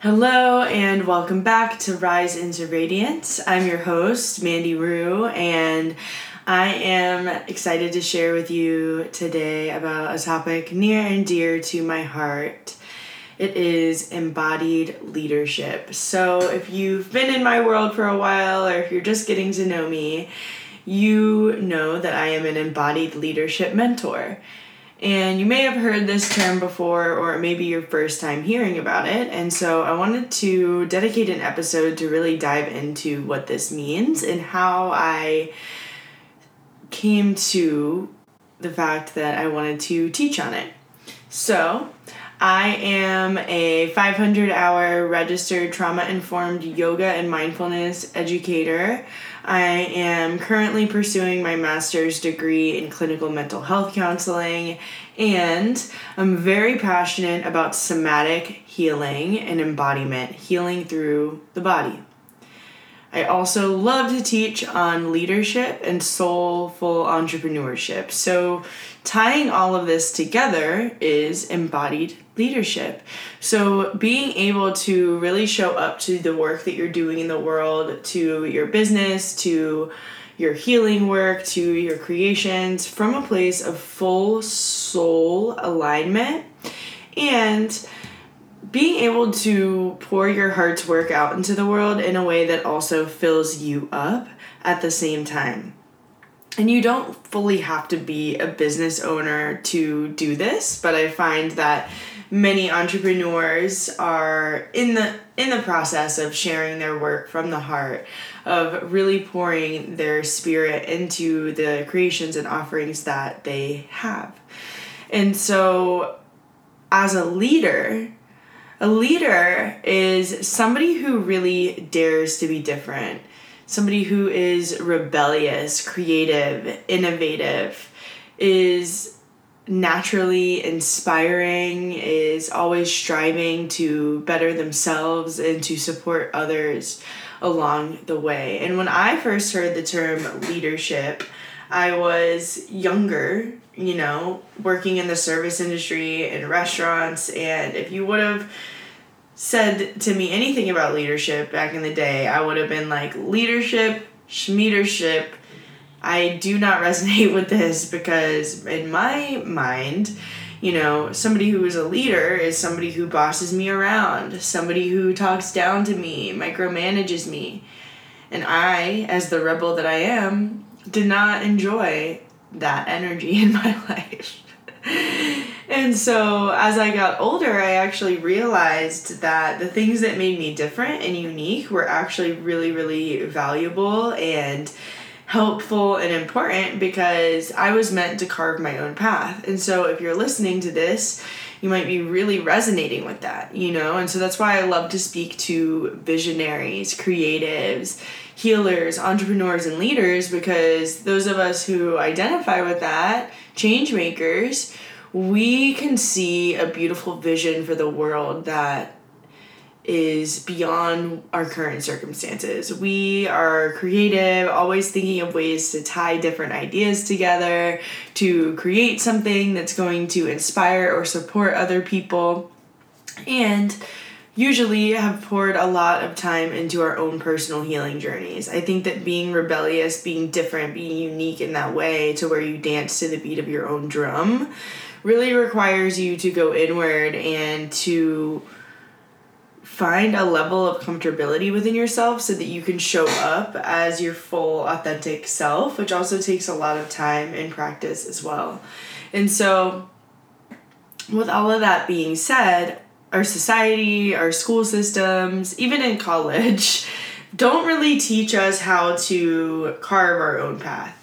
Hello and welcome back to Rise into Radiance. I'm your host, Mandy Rue, and I am excited to share with you today about a topic near and dear to my heart. It is embodied leadership. So, if you've been in my world for a while or if you're just getting to know me, you know that I am an embodied leadership mentor. And you may have heard this term before, or it may be your first time hearing about it. And so I wanted to dedicate an episode to really dive into what this means and how I came to the fact that I wanted to teach on it. So, I am a 500 hour registered trauma informed yoga and mindfulness educator. I am currently pursuing my master's degree in clinical mental health counseling, and I'm very passionate about somatic healing and embodiment, healing through the body. I also love to teach on leadership and soulful entrepreneurship. So, tying all of this together is embodied leadership. So, being able to really show up to the work that you're doing in the world, to your business, to your healing work, to your creations from a place of full soul alignment and being able to pour your heart's work out into the world in a way that also fills you up at the same time. And you don't fully have to be a business owner to do this, but I find that many entrepreneurs are in the in the process of sharing their work from the heart of really pouring their spirit into the creations and offerings that they have. And so as a leader, a leader is somebody who really dares to be different, somebody who is rebellious, creative, innovative, is naturally inspiring, is always striving to better themselves and to support others along the way. And when I first heard the term leadership, I was younger, you know, working in the service industry in restaurants. And if you would have said to me anything about leadership back in the day, I would have been like, leadership, schmeadership. I do not resonate with this because, in my mind, you know, somebody who is a leader is somebody who bosses me around, somebody who talks down to me, micromanages me. And I, as the rebel that I am, did not enjoy that energy in my life. and so as I got older, I actually realized that the things that made me different and unique were actually really, really valuable and helpful and important because I was meant to carve my own path. And so if you're listening to this, you might be really resonating with that, you know? And so that's why I love to speak to visionaries, creatives, healers, entrepreneurs, and leaders because those of us who identify with that, change makers, we can see a beautiful vision for the world that is beyond our current circumstances. We are creative, always thinking of ways to tie different ideas together to create something that's going to inspire or support other people. And usually have poured a lot of time into our own personal healing journeys. I think that being rebellious, being different, being unique in that way to where you dance to the beat of your own drum really requires you to go inward and to find a level of comfortability within yourself so that you can show up as your full authentic self, which also takes a lot of time and practice as well. And so with all of that being said, our society, our school systems, even in college, don't really teach us how to carve our own path.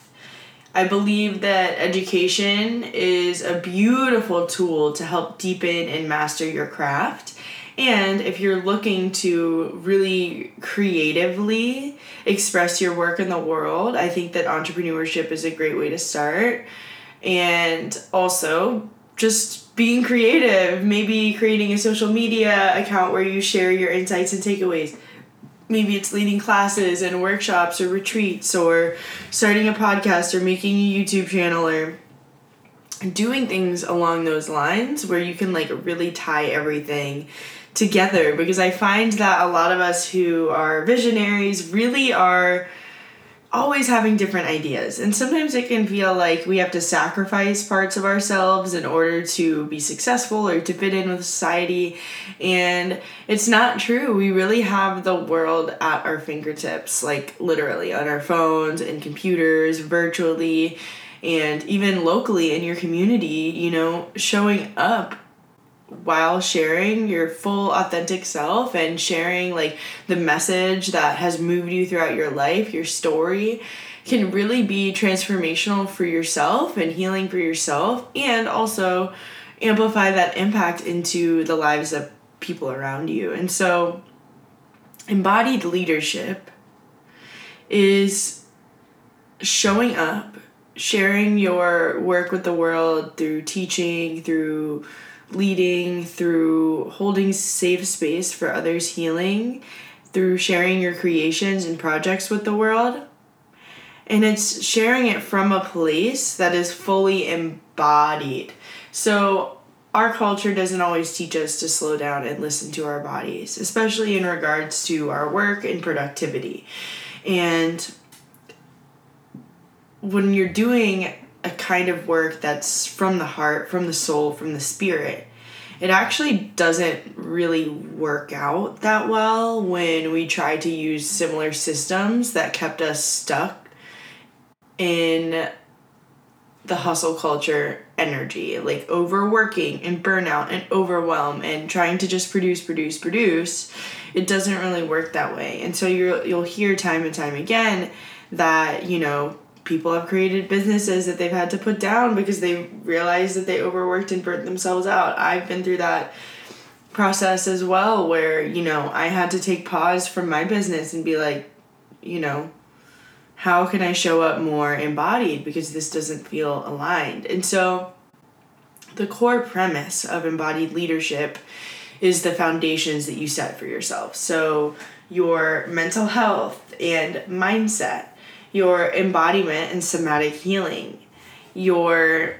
I believe that education is a beautiful tool to help deepen and master your craft. And if you're looking to really creatively express your work in the world, I think that entrepreneurship is a great way to start. And also, just being creative, maybe creating a social media account where you share your insights and takeaways. Maybe it's leading classes and workshops or retreats or starting a podcast or making a YouTube channel or doing things along those lines where you can like really tie everything together because I find that a lot of us who are visionaries really are always having different ideas. And sometimes it can feel like we have to sacrifice parts of ourselves in order to be successful or to fit in with society. And it's not true. We really have the world at our fingertips, like literally on our phones and computers, virtually, and even locally in your community, you know, showing up while sharing your full authentic self and sharing like the message that has moved you throughout your life, your story can really be transformational for yourself and healing for yourself and also amplify that impact into the lives of people around you. And so embodied leadership is showing up, sharing your work with the world through teaching, through leading, through holding safe space for others' healing, through sharing your creations and projects with the world. And it's sharing it from a place that is fully embodied. So, our culture doesn't always teach us to slow down and listen to our bodies, especially in regards to our work and productivity. And when you're doing a kind of work that's from the heart, from the soul, from the spirit. It actually doesn't really work out that well when we try to use similar systems that kept us stuck in the hustle culture energy, like overworking and burnout and overwhelm and trying to just produce, produce, produce. It doesn't really work that way. And so you you'll hear time and time again that, you know, people have created businesses that they've had to put down because they realized that they overworked and burnt themselves out. I've been through that process as well where, you know, I had to take pause from my business and be like, you know, how can I show up more embodied because this doesn't feel aligned. And so the core premise of embodied leadership is the foundations that you set for yourself. So your mental health and mindset your embodiment and somatic healing, your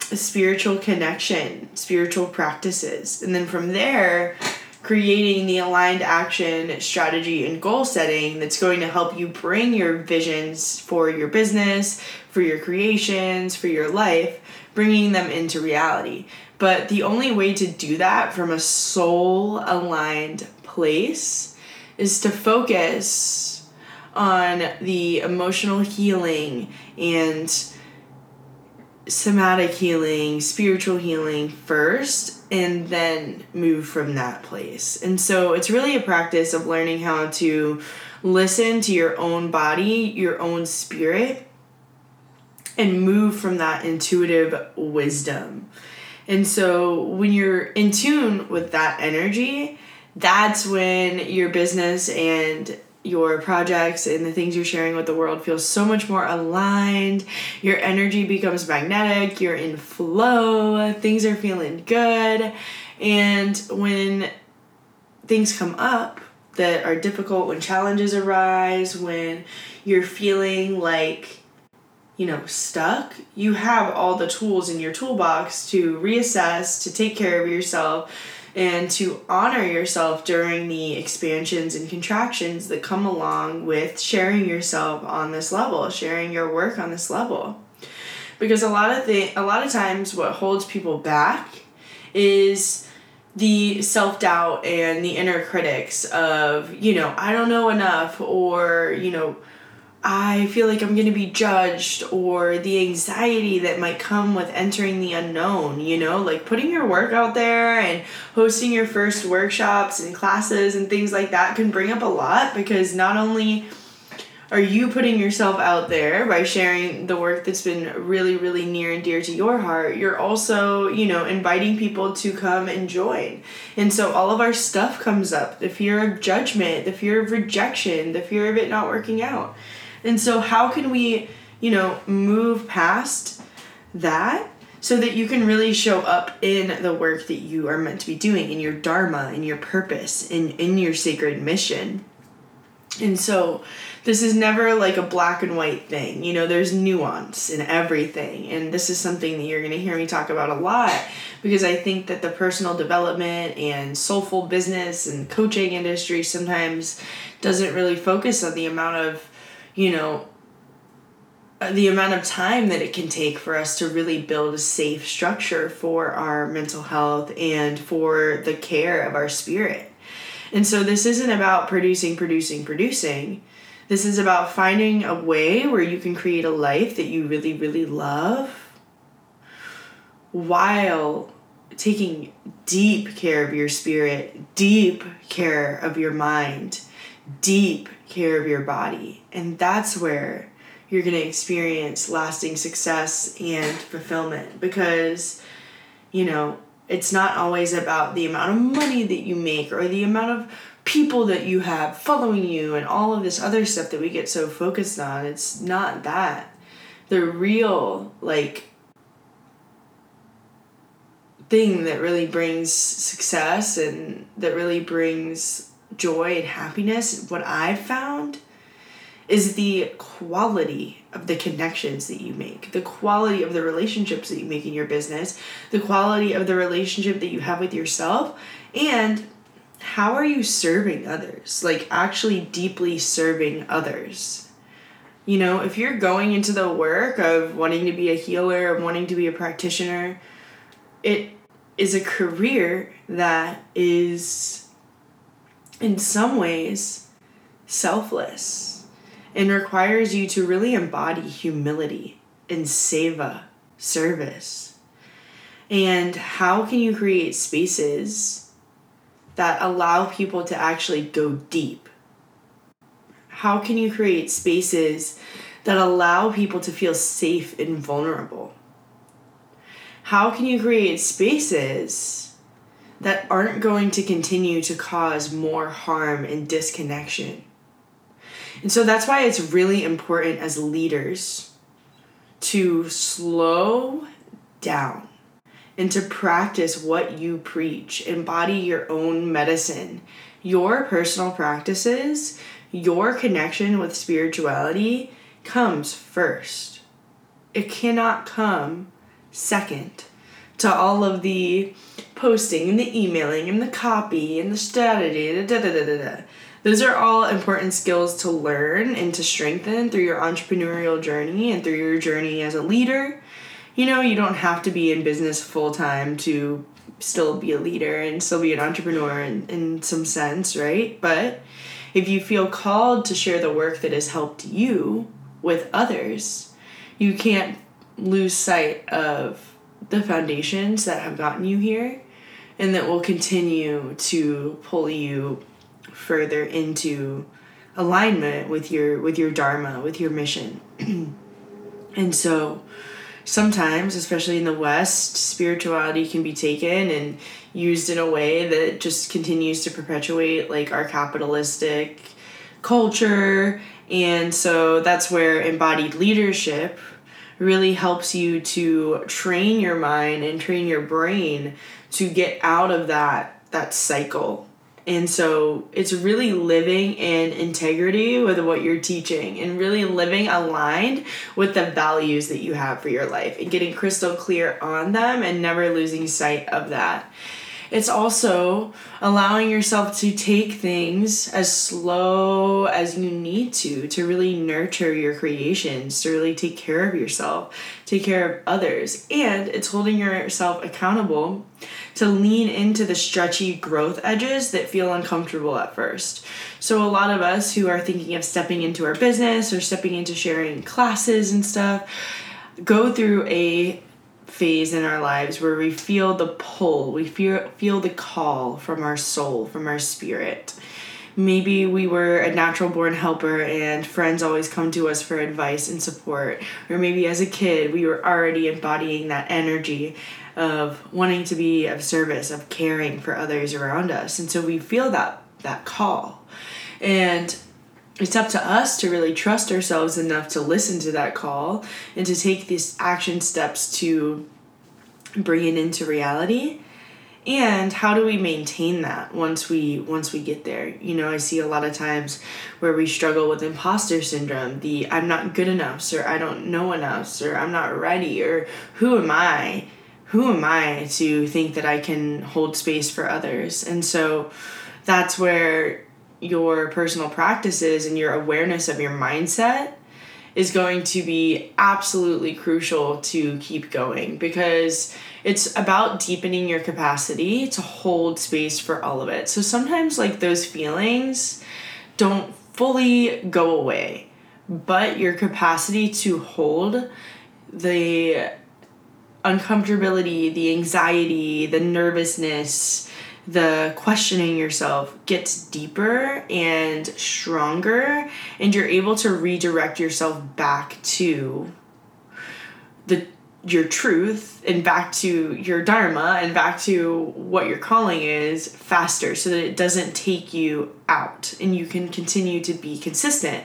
spiritual connection, spiritual practices. And then from there, creating the aligned action, strategy, and goal setting that's going to help you bring your visions for your business, for your creations, for your life, bringing them into reality. But the only way to do that from a soul aligned place is to focus on the emotional healing and somatic healing, spiritual healing first, and then move from that place. And so it's really a practice of learning how to listen to your own body, your own spirit, and move from that intuitive wisdom. And so when you're in tune with that energy, that's when your business and your projects and the things you're sharing with the world feels so much more aligned. Your energy becomes magnetic, you're in flow, things are feeling good. And when things come up that are difficult, when challenges arise, when you're feeling like you know, stuck, you have all the tools in your toolbox to reassess, to take care of yourself, and to honor yourself during the expansions and contractions that come along with sharing yourself on this level, sharing your work on this level. Because a lot of the a lot of times what holds people back is the self-doubt and the inner critics of, you know, I don't know enough or, you know, I feel like I'm going to be judged or the anxiety that might come with entering the unknown, you know, like putting your work out there and hosting your first workshops and classes and things like that can bring up a lot because not only are you putting yourself out there by sharing the work that's been really really near and dear to your heart you're also you know inviting people to come and join. And so all of our stuff comes up. The fear of judgment the fear of rejection the fear of it not working out and so, how can we, you know, move past that so that you can really show up in the work that you are meant to be doing, in your dharma, in your purpose, in, in your sacred mission? And so this is never like a black and white thing. You know, there's nuance in everything. And this is something that you're going to hear me talk about a lot because I think that the personal development and soulful business and coaching industry sometimes doesn't really focus on the amount of, you know, uh, the amount of time that it can take for us to really build a safe structure for our mental health and for the care of our spirit. And so this isn't about producing, producing, producing. This is about finding a way where you can create a life that you really, really love while taking deep care of your spirit, deep care of your mind, deep care of your body. And that's where you're going to experience lasting success and fulfillment because, you know, it's not always about the amount of money that you make or the amount of people that you have following you and all of this other stuff that we get so focused on. It's not that. The real, like, thing that really brings success and that really brings joy and happiness, what I've found is the quality of the connections that you make, the quality of the relationships that you make in your business, the quality of the relationship that you have with yourself, and how are you serving others? Like, actually deeply serving others. You know, if you're going into the work of wanting to be a healer, of wanting to be a practitioner, it is a career that is, in some ways, selfless and requires you to really embody humility and seva, service. And how can you create spaces that allow people to actually go deep? How can you create spaces that allow people to feel safe and vulnerable? How can you create spaces that aren't going to continue to cause more harm and disconnection? And so that's why it's really important as leaders to slow down and to practice what you preach. Embody your own medicine. Your personal practices, your connection with spirituality comes first. It cannot come second to all of the posting and the emailing and the copy and the strategy. Da, da, da, da, da. Those are all important skills to learn and to strengthen through your entrepreneurial journey and through your journey as a leader you know, you don't have to be in business full time to still be a leader and still be an entrepreneur in, in some sense, right? But if you feel called to share the work that has helped you with others, you can't lose sight of the foundations that have gotten you here and that will continue to pull you further into alignment with your with your dharma with your mission and so sometimes, especially in the West, spirituality can be taken and used in a way that just continues to perpetuate like our capitalistic culture. And so that's where embodied leadership really helps you to train your mind and train your brain to get out of that that cycle and so it's really living in integrity with what you're teaching and really living aligned with the values that you have for your life and getting crystal clear on them and never losing sight of that. It's also allowing yourself to take things as slow as you need to, to really nurture your creations, to really take care of yourself, take care of others. And it's holding yourself accountable to lean into the stretchy growth edges that feel uncomfortable at first. So, a lot of us who are thinking of stepping into our business or stepping into sharing classes and stuff go through a phase in our lives where we feel the pull, we feel, feel the call from our soul, from our spirit. Maybe we were a natural born helper and friends always come to us for advice and support. Or maybe as a kid, we were already embodying that energy of wanting to be of service, of caring for others around us. And so we feel that that call. And it's up to us to really trust ourselves enough to listen to that call and to take these action steps to bring it into reality. And how do we maintain that once we once we get there? You know i see a lot of times where we struggle with imposter syndrome the i'm not good enough or i don't know enough or i'm not ready or who am i? Who am i to think that i can hold space for others? And so that's where your personal practices and your awareness of your mindset is going to be absolutely crucial to keep going because it's about deepening your capacity to hold space for all of it. So sometimes, like, those feelings don't fully go away, but your capacity to hold the uncomfortability, the anxiety, the nervousness, the questioning yourself gets deeper and stronger, and you're able to redirect yourself back to the your truth and back to your dharma and back to what your calling is faster so that it doesn't take you out and you can continue to be consistent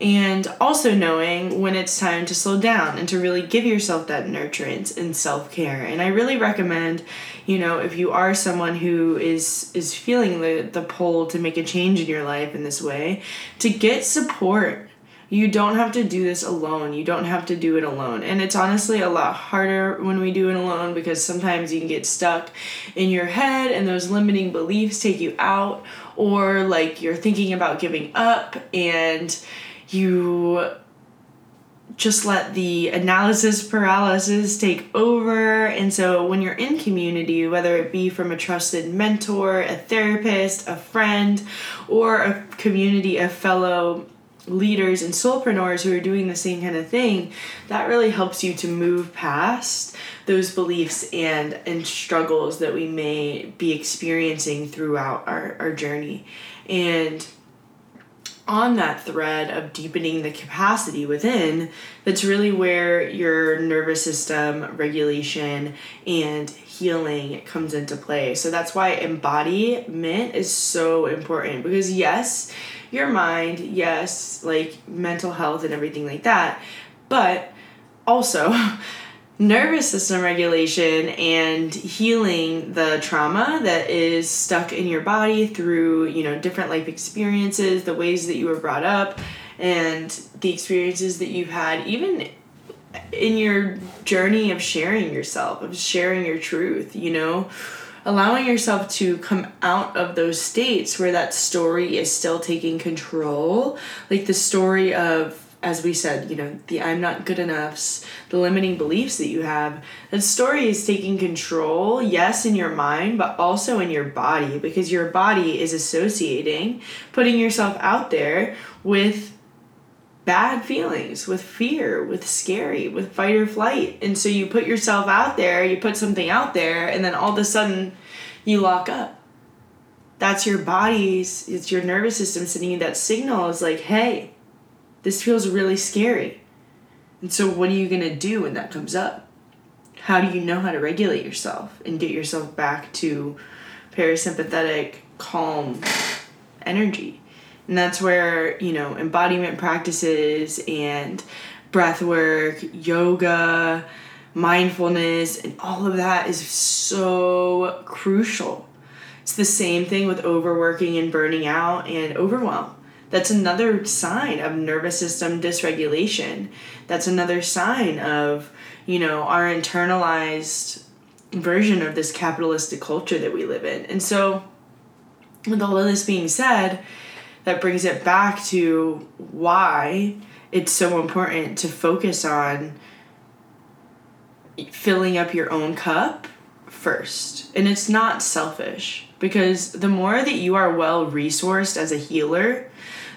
and also knowing when it's time to slow down and to really give yourself that nurturance and self-care and i really recommend you know if you are someone who is is feeling the the pull to make a change in your life in this way to get support you don't have to do this alone. You don't have to do it alone. And it's honestly a lot harder when we do it alone because sometimes you can get stuck in your head and those limiting beliefs take you out, or like you're thinking about giving up and you just let the analysis paralysis take over. And so when you're in community, whether it be from a trusted mentor, a therapist, a friend, or a community of fellow leaders and soulpreneurs who are doing the same kind of thing, that really helps you to move past those beliefs and and struggles that we may be experiencing throughout our, our journey. And on that thread of deepening the capacity within, that's really where your nervous system regulation and healing comes into play. So that's why embodiment is so important because, yes, your mind, yes, like mental health and everything like that, but also nervous system regulation and healing the trauma that is stuck in your body through, you know, different life experiences, the ways that you were brought up, and the experiences that you've had, even in your journey of sharing yourself, of sharing your truth, you know? Allowing yourself to come out of those states where that story is still taking control. Like the story of as we said you know the i'm not good enoughs the limiting beliefs that you have that story is taking control yes in your mind but also in your body because your body is associating putting yourself out there with bad feelings, with fear, with scary, with fight or flight. And so you put yourself out there, you put something out there, and then all of a sudden you lock up. That's your body's, it's your nervous system sending you that signal It's like, hey, this feels really scary. And so what are you going to do when that comes up? How do you know how to regulate yourself and get yourself back to parasympathetic, calm energy? And that's where, you know, embodiment practices and breath work, yoga, mindfulness, and all of that is so crucial. It's the same thing with overworking and burning out and overwhelm. That's another sign of nervous system dysregulation. That's another sign of, you know, our internalized version of this capitalistic culture that we live in. And so, with all of this being said, that brings it back to why it's so important to focus on filling up your own cup first. And it's not selfish because the more that you are well resourced as a healer,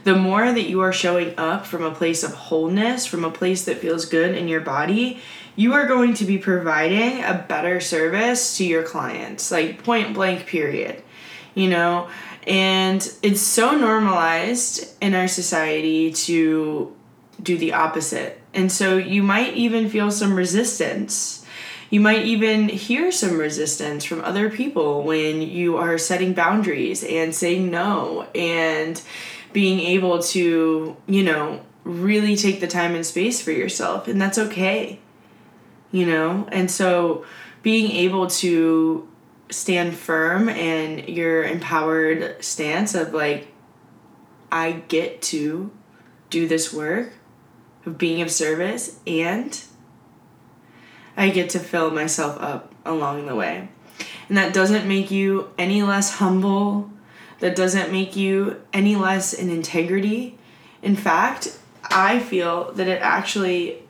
the more that you are showing up from a place of wholeness, from a place that feels good in your body, you are going to be providing a better service to your clients, like point blank, period. You know, and it's so normalized in our society to do the opposite. And so you might even feel some resistance. You might even hear some resistance from other people when you are setting boundaries and saying no and being able to, you know, really take the time and space for yourself. And that's okay, you know? And so being able to stand firm and your empowered stance of like I get to do this work of being of service and I get to fill myself up along the way. And that doesn't make you any less humble. That doesn't make you any less in integrity. In fact, I feel that it actually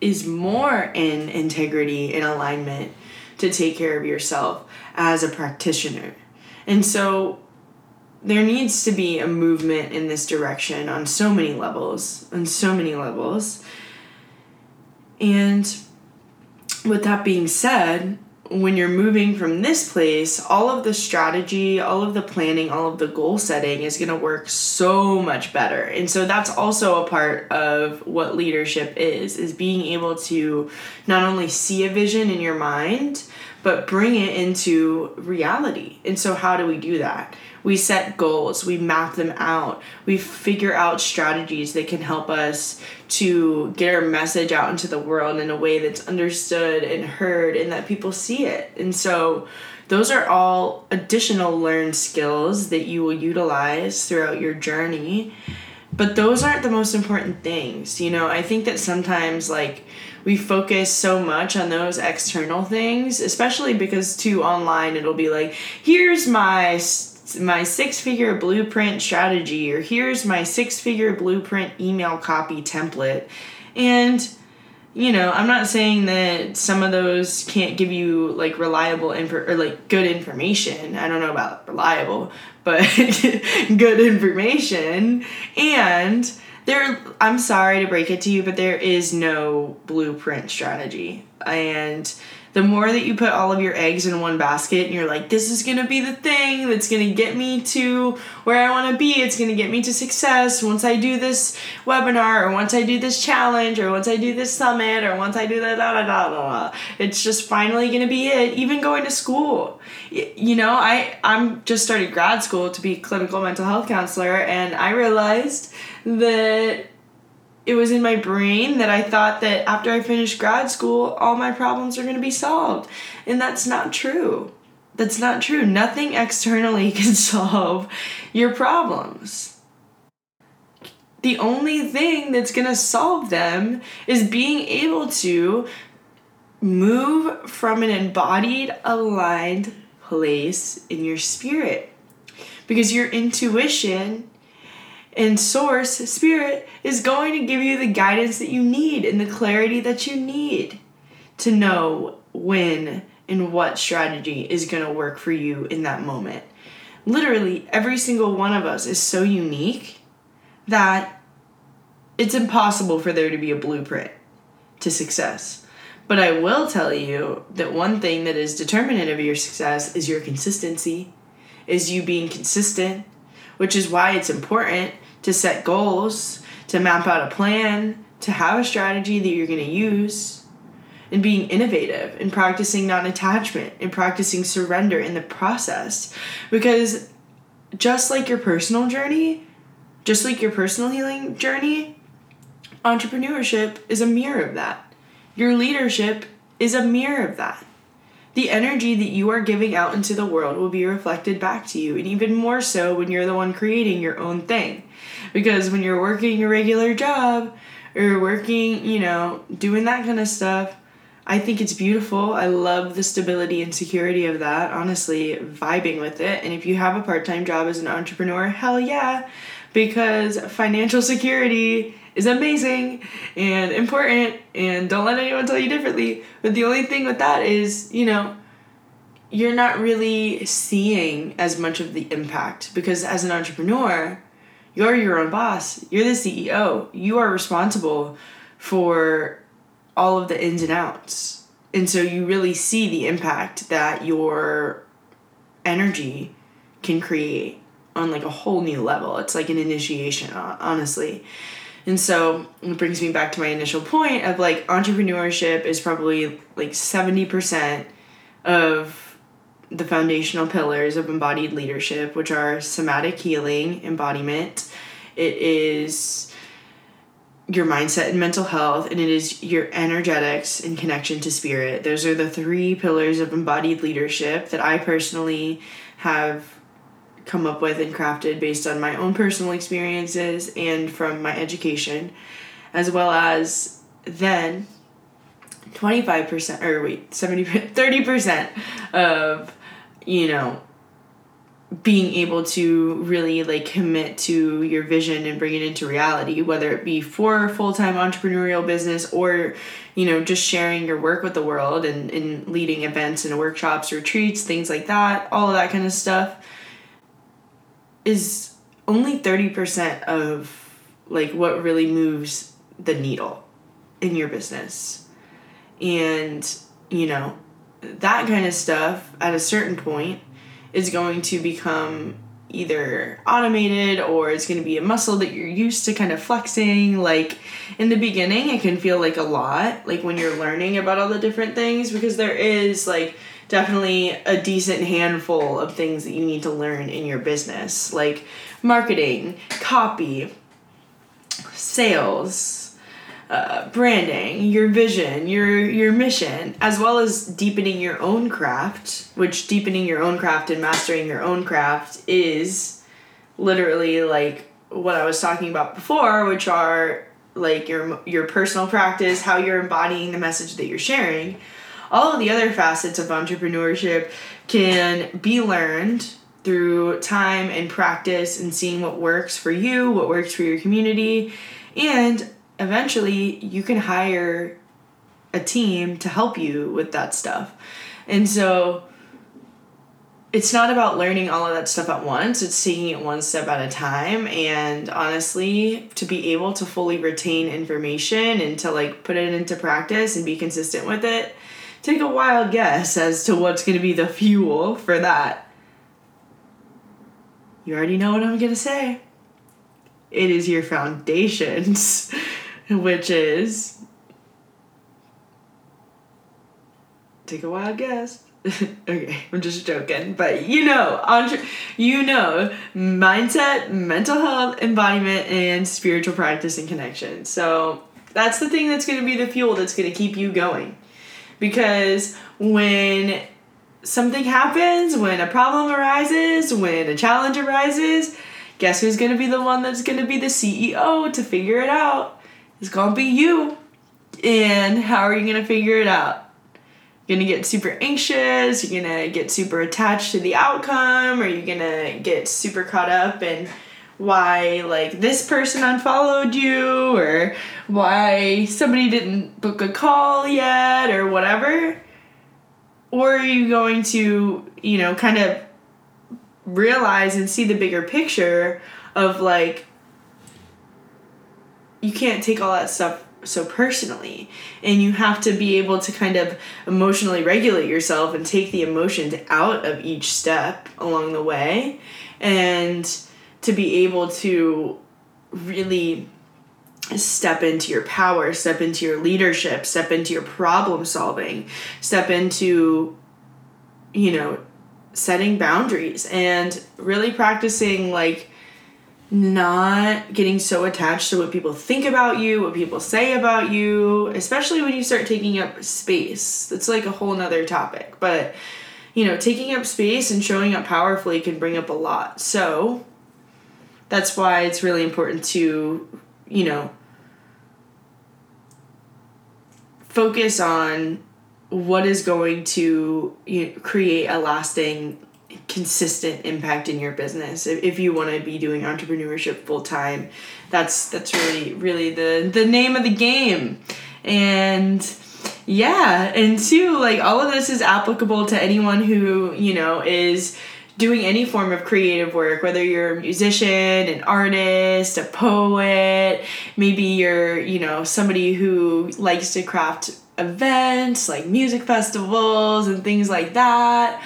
is more in integrity and alignment to take care of yourself as a practitioner. And so there needs to be a movement in this direction on so many levels, on so many levels. And with that being said, when you're moving from this place, all of the strategy, all of the planning, all of the goal setting is going to work so much better. And so that's also a part of what leadership is is being able to not only see a vision in your mind, but bring it into reality. And so how do we do that? we set goals, we map them out, we figure out strategies that can help us to get our message out into the world in a way that's understood and heard and that people see it. And so those are all additional learned skills that you will utilize throughout your journey. But those aren't the most important things. You know, I think that sometimes like we focus so much on those external things, especially because too online it'll be like, here's my my six figure blueprint strategy or here's my six figure blueprint email copy template. And you know i'm not saying that some of those can't give you like reliable info or like good information. I don't know about reliable but good information. And there i'm sorry to break it to you but there is no blueprint strategy and the more that you put all of your eggs in one basket and you're like, this is gonna be the thing that's gonna get me to where I wanna be, it's gonna get me to success once I do this webinar, or once I do this challenge, or once I do this summit, or once I do that, da da da da. It's just finally gonna be it. Even going to school. You know, I, I'm just started grad school to be clinical mental health counselor, and I realized that it was in my brain that I thought that after I finished grad school, all my problems are going to be solved. And that's not true. That's not true. Nothing externally can solve your problems. The only thing that's going to solve them is being able to move from an embodied, aligned place in your spirit. Because your intuition and source, spirit, is going to give you the guidance that you need and the clarity that you need to know when and what strategy is going to work for you in that moment. Literally, every single one of us is so unique that it's impossible for there to be a blueprint to success. But I will tell you that one thing that is determinant of your success is your consistency, is you being consistent, which is why it's important to set goals, to map out a plan, to have a strategy that you're going to use, and being innovative and practicing non attachment and practicing surrender in the process. Because just like your personal journey, just like your personal healing journey, entrepreneurship is a mirror of that. Your leadership is a mirror of that the energy that you are giving out into the world will be reflected back to you, and even more so when you're the one creating your own thing. Because when you're working a regular job or working, you know, doing that kind of stuff, I think it's beautiful. I love the stability and security of that, honestly, vibing with it. And if you have a part time job as an entrepreneur, hell yeah, because financial security is amazing and important and don't let anyone tell you differently. But the only thing with that is, you know, you're not really seeing as much of the impact because as an entrepreneur, you're your own boss. You're the CEO. You are responsible for all of the ins and outs. And so you really see the impact that your energy can create on like a whole new level. It's like an initiation, honestly. And so it brings me back to my initial point of like entrepreneurship is probably like 70% of the foundational pillars of embodied leadership, which are somatic healing, embodiment. It is your mindset and mental health, and it is your energetics and connection to spirit. Those are the three pillars of embodied leadership that I personally have come up with and crafted based on my own personal experiences and from my education, as well as then 25% or wait 70 30% of you know being able to really like commit to your vision and bring it into reality whether it be for full-time entrepreneurial business or you know just sharing your work with the world and, and leading events and workshops retreats things like that all of that kind of stuff is only 30% of like what really moves the needle in your business. And you know that kind of stuff at a certain point is going to become either automated or it's going to be a muscle that you're used to kind of flexing. Like in the beginning, it can feel like a lot, like when you're learning about all the different things, because there is like definitely a decent handful of things that you need to learn in your business, like marketing, copy, sales, uh, branding, your vision, your your mission, as well as deepening your own craft. Which deepening your own craft and mastering your own craft is literally like what I was talking about before, which are like your your personal practice, how you're embodying the message that you're sharing. All of the other facets of entrepreneurship can be learned through time and practice and seeing what works for you, what works for your community, and eventually you can hire a team to help you with that stuff. And so it's not about learning all of that stuff at once, it's taking it one step at a time. And honestly, to be able to fully retain information and to like put it into practice and be consistent with it, take a wild guess as to what's going to be the fuel for that. You already know what I'm going to say. It is your foundations. which is take a wild guess. okay, I'm just joking, but you know, entre- you know, mindset, mental health, embodiment, and spiritual practice and connection. So that's the thing that's going to be the fuel that's going to keep you going, because when something happens, when a problem arises, when a challenge arises, guess who's going to be the one that's going to be the CEO to figure it out? It's gonna be you. And how are you gonna figure it out? You're gonna get super anxious, you're gonna get super attached to the outcome, or you're gonna get super caught up in why like this person unfollowed you? Or why somebody didn't book a call yet? Or whatever? Or are you going to you know kind of realize and see the bigger picture of like you can't take all that stuff so personally. And you have to be able to kind of emotionally regulate yourself and take the emotions out of each step along the way. And to be able to really step into your power step into your leadership step into your problem solving step into you know setting boundaries and really practicing like not getting so attached to what people think about you, what people say about you, especially when you start taking up space. That's like a whole nother topic. But, you know, taking up space and showing up powerfully can bring up a lot. So that's why it's really important to, you know, focus on what is going to you know, create a lasting consistent impact in your business. If, if you want to be doing entrepreneurship full time that's that's really really the the name of the game. And yeah and two like all of this is applicable to anyone who you know is doing any form of creative work whether you're a musician an artist a poet maybe you're you know somebody who likes to craft events like music festivals and things like that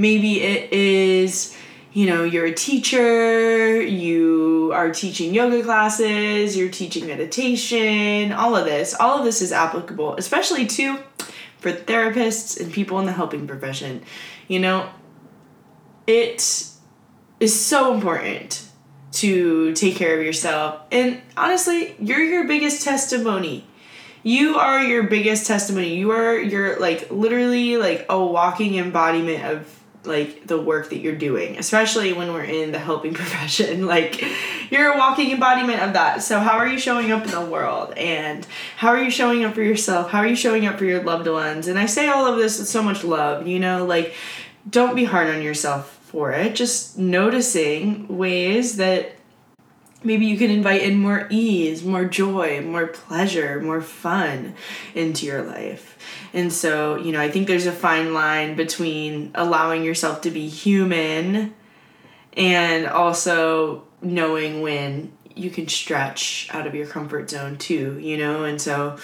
maybe it is you know you're a teacher you are teaching yoga classes you're teaching meditation all of this all of this is applicable especially too for therapists and people in the helping profession you know it is so important to take care of yourself. And honestly, you're your biggest testimony. You are your biggest testimony. You are your like literally like a walking embodiment of like the work that you're doing, especially when we're in the helping profession. Like you're a walking embodiment of that. So how are you showing up in the world and how are you showing up for yourself? How are you showing up for your loved ones? And I say all of this with so much love, you know, like don't be hard on yourself for it. Just noticing ways that maybe you can invite in more ease, more joy, more pleasure, more fun into your life. And so, you know, I think there's a fine line between allowing yourself to be human and also knowing when you can stretch out of your comfort zone too, you know? And so,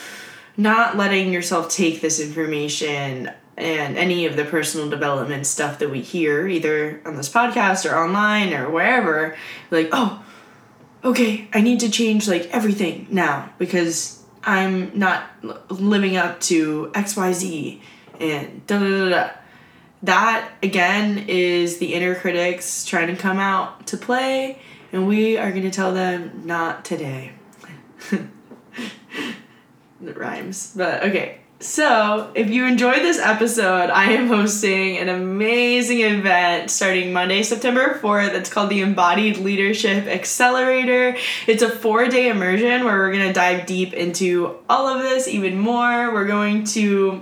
not letting yourself take this information and any of the personal development stuff that we hear, either on this podcast or online or wherever, like, oh, okay, I need to change like everything now because I'm not living up to XYZ and da da da da. That again is the inner critics trying to come out to play, and we are going to tell them not today. it rhymes, but okay. So, if you enjoyed this episode, I am hosting an amazing event starting Monday, September 4th. It's called the Embodied Leadership Accelerator. It's a four day immersion where we're going to dive deep into all of this even more. We're going to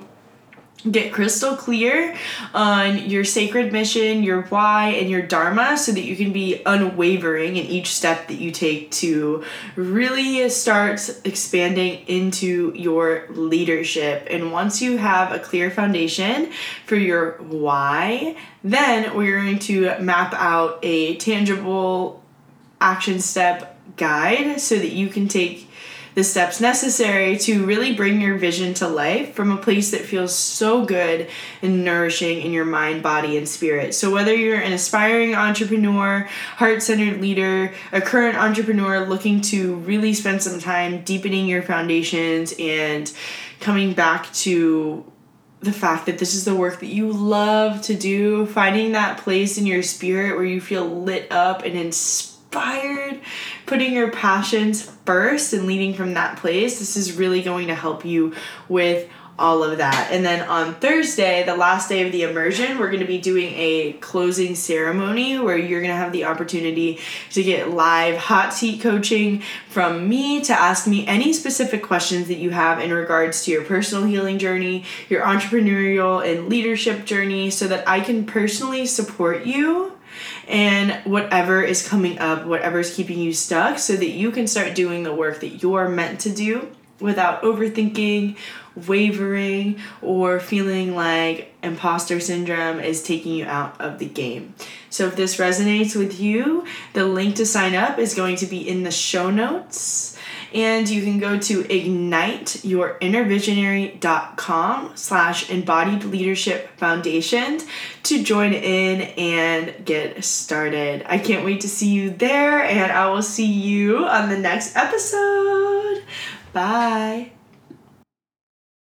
get crystal clear on your sacred mission, your why, and your dharma so that you can be unwavering in each step that you take to really start expanding into your leadership. And once you have a clear foundation for your why, then we're going to map out a tangible action step guide so that you can take the steps necessary to really bring your vision to life from a place that feels so good and nourishing in your mind, body, and spirit. So, whether you're an aspiring entrepreneur, heart centered leader, a current entrepreneur looking to really spend some time deepening your foundations and coming back to the fact that this is the work that you love to do, finding that place in your spirit where you feel lit up and inspired inspired, putting your passions first and leading from that place, this is really going to help you with all of that. And then on Thursday, the last day of the immersion, we're going to be doing a closing ceremony where you're going to have the opportunity to get live hot seat coaching from me to ask me any specific questions that you have in regards to your personal healing journey, your entrepreneurial and leadership journey, so that I can personally support you and whatever is coming up, whatever is keeping you stuck, so that you can start doing the work that you're meant to do without overthinking, wavering, or feeling like imposter syndrome is taking you out of the game. So, if this resonates with you, the link to sign up is going to be in the show notes and you can go to igniteyourinnervisionary.com slash embodied leadership foundation to join in and get started. I can't wait to see you there and i will see you on the next episode. Bye